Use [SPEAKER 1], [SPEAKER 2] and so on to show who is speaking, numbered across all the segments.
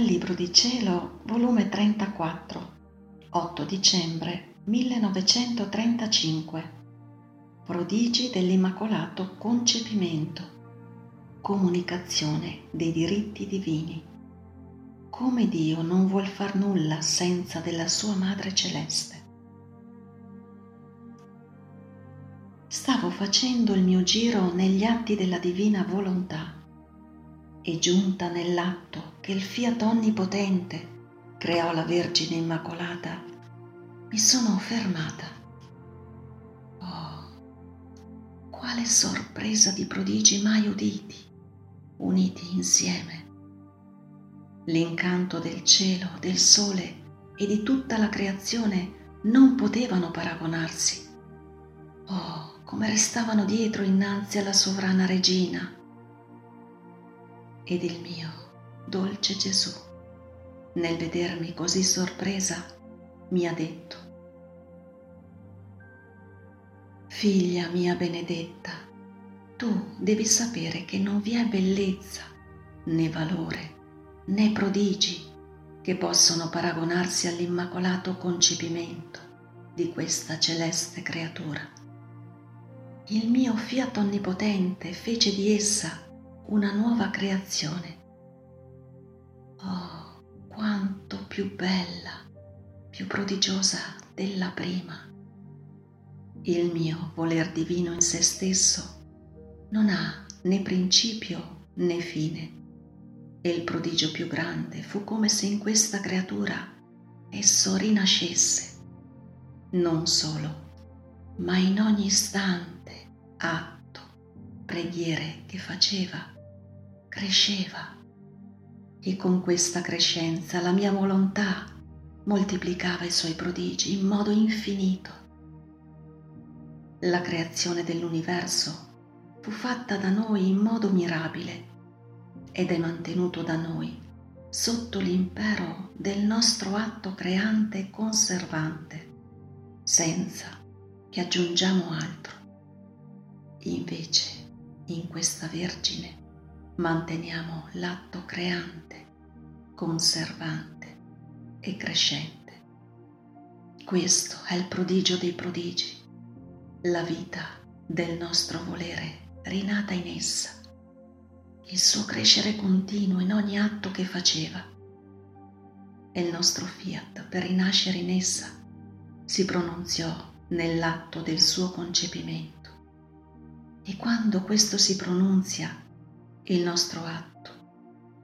[SPEAKER 1] Dal Libro di Cielo, volume 34, 8 dicembre 1935. Prodigi dell'Immacolato Concepimento. Comunicazione dei diritti divini. Come Dio non vuol far nulla senza della sua Madre Celeste. Stavo facendo il mio giro negli atti della divina volontà e giunta nell'atto che il fiat onnipotente creò la Vergine Immacolata, mi sono fermata. Oh, quale sorpresa di prodigi mai uditi, uniti insieme. L'incanto del cielo, del sole e di tutta la creazione non potevano paragonarsi. Oh, come restavano dietro innanzi alla sovrana regina ed il mio dolce Gesù, nel vedermi così sorpresa, mi ha detto, Figlia mia benedetta, tu devi sapere che non vi è bellezza, né valore, né prodigi che possono paragonarsi all'immacolato concepimento di questa celeste creatura. Il mio fiat onnipotente fece di essa una nuova creazione. Oh, quanto più bella, più prodigiosa della prima. Il mio voler divino in se stesso non ha né principio né fine e il prodigio più grande fu come se in questa creatura esso rinascesse, non solo, ma in ogni istante, atto, preghiere che faceva cresceva e con questa crescenza la mia volontà moltiplicava i suoi prodigi in modo infinito. La creazione dell'universo fu fatta da noi in modo mirabile ed è mantenuto da noi sotto l'impero del nostro atto creante e conservante, senza che aggiungiamo altro. Invece, in questa Vergine manteniamo l'atto creante, conservante e crescente. Questo è il prodigio dei prodigi, la vita del nostro volere rinata in essa, il suo crescere continuo in ogni atto che faceva. E il nostro fiat per rinascere in essa si pronunziò nell'atto del suo concepimento. E quando questo si pronunzia il nostro atto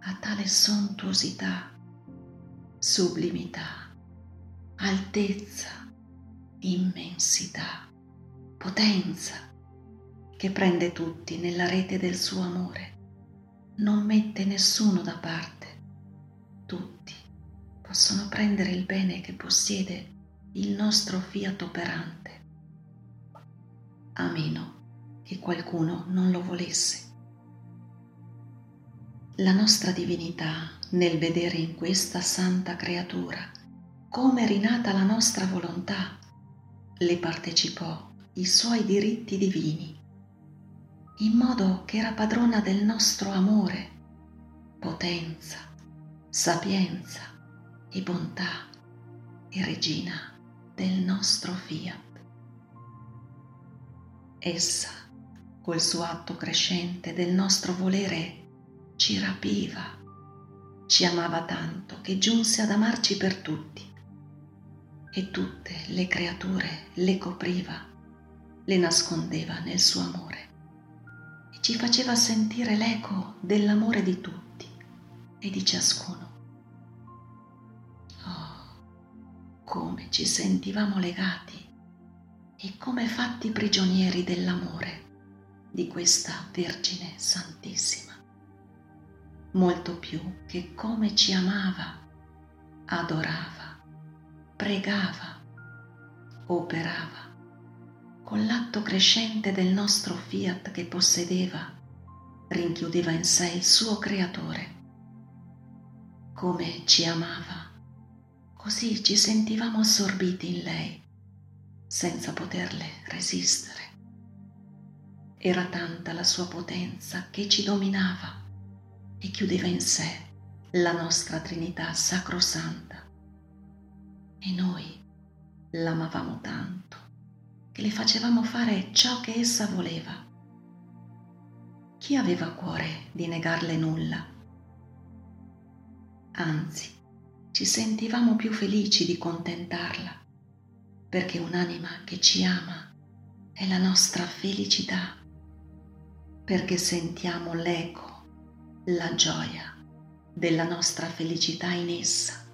[SPEAKER 1] ha tale sontuosità, sublimità, altezza, immensità, potenza, che prende tutti nella rete del suo amore, non mette nessuno da parte, tutti possono prendere il bene che possiede il nostro fiat operante, a meno che qualcuno non lo volesse la nostra divinità nel vedere in questa santa creatura come rinata la nostra volontà, le partecipò i suoi diritti divini, in modo che era padrona del nostro amore, potenza, sapienza e bontà e regina del nostro fiat. Essa, col suo atto crescente del nostro volere, ci rapiva, ci amava tanto che giunse ad amarci per tutti. E tutte le creature le copriva, le nascondeva nel suo amore. E ci faceva sentire l'eco dell'amore di tutti e di ciascuno. Oh, come ci sentivamo legati e come fatti prigionieri dell'amore di questa Vergine Santissima molto più che come ci amava, adorava, pregava, operava, con l'atto crescente del nostro fiat che possedeva, rinchiudeva in sé il suo creatore. Come ci amava, così ci sentivamo assorbiti in lei, senza poterle resistere. Era tanta la sua potenza che ci dominava e chiudeva in sé la nostra Trinità sacrosanta. E noi l'amavamo tanto che le facevamo fare ciò che essa voleva. Chi aveva cuore di negarle nulla? Anzi, ci sentivamo più felici di contentarla, perché un'anima che ci ama è la nostra felicità, perché sentiamo l'eco, la gioia della nostra felicità in essa.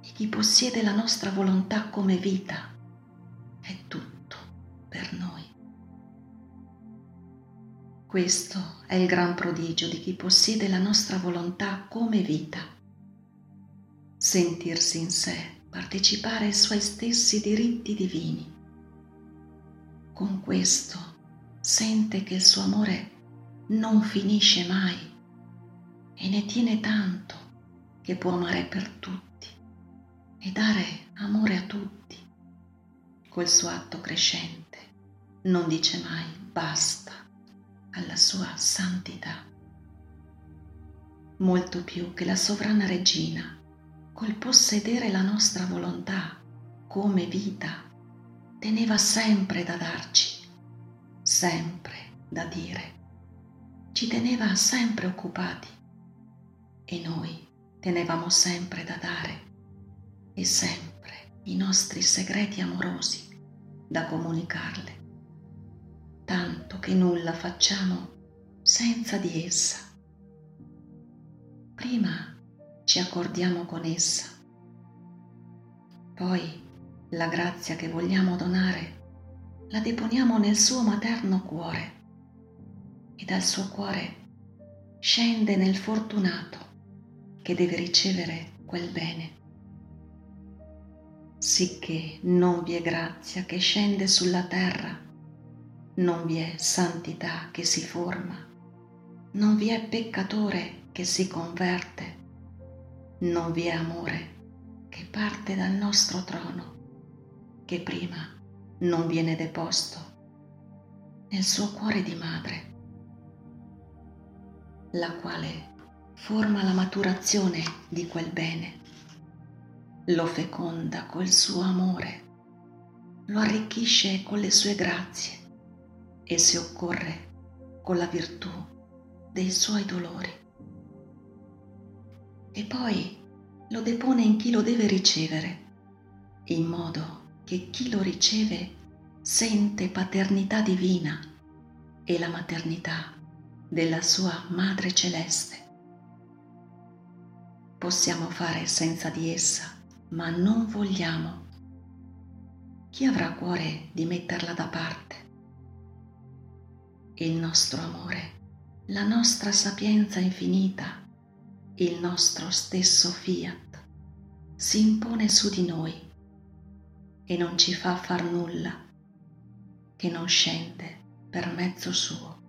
[SPEAKER 1] E chi possiede la nostra volontà come vita è tutto per noi. Questo è il gran prodigio di chi possiede la nostra volontà come vita. Sentirsi in sé partecipare ai suoi stessi diritti divini. Con questo sente che il suo amore non finisce mai e ne tiene tanto che può amare per tutti e dare amore a tutti. Col suo atto crescente non dice mai basta alla sua santità. Molto più che la sovrana regina, col possedere la nostra volontà come vita, teneva sempre da darci, sempre da dire. Ci teneva sempre occupati e noi tenevamo sempre da dare e sempre i nostri segreti amorosi da comunicarle, tanto che nulla facciamo senza di essa. Prima ci accordiamo con essa, poi la grazia che vogliamo donare la deponiamo nel suo materno cuore e dal suo cuore scende nel fortunato che deve ricevere quel bene. Sicché non vi è grazia che scende sulla terra, non vi è santità che si forma, non vi è peccatore che si converte, non vi è amore che parte dal nostro trono, che prima non viene deposto nel suo cuore di madre, la quale forma la maturazione di quel bene, lo feconda col suo amore, lo arricchisce con le sue grazie e se occorre con la virtù dei suoi dolori. E poi lo depone in chi lo deve ricevere, in modo che chi lo riceve sente paternità divina e la maternità della sua Madre Celeste possiamo fare senza di essa, ma non vogliamo. Chi avrà cuore di metterla da parte? Il nostro amore, la nostra sapienza infinita, il nostro stesso fiat si impone su di noi e non ci fa far nulla che non scende per mezzo suo.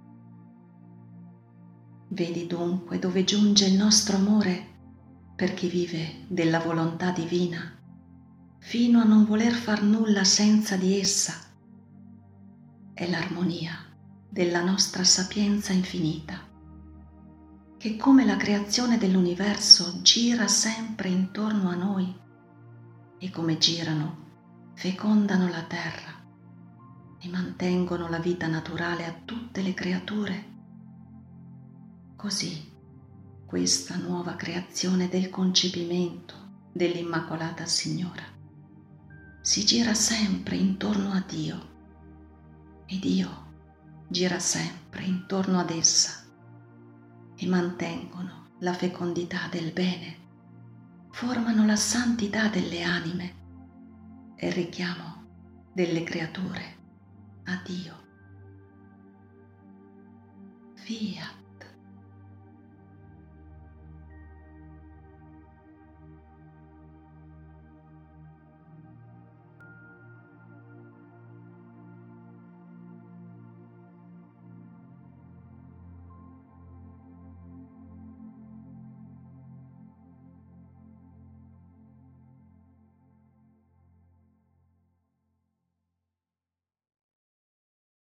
[SPEAKER 1] Vedi dunque dove giunge il nostro amore per chi vive della volontà divina, fino a non voler far nulla senza di essa. È l'armonia della nostra sapienza infinita, che come la creazione dell'universo gira sempre intorno a noi e come girano fecondano la terra e mantengono la vita naturale a tutte le creature. Così questa nuova creazione del concepimento dell'Immacolata Signora. Si gira sempre intorno a Dio e Dio gira sempre intorno ad essa e mantengono la fecondità del bene, formano la santità delle anime e il richiamo delle creature a Dio. Fiat.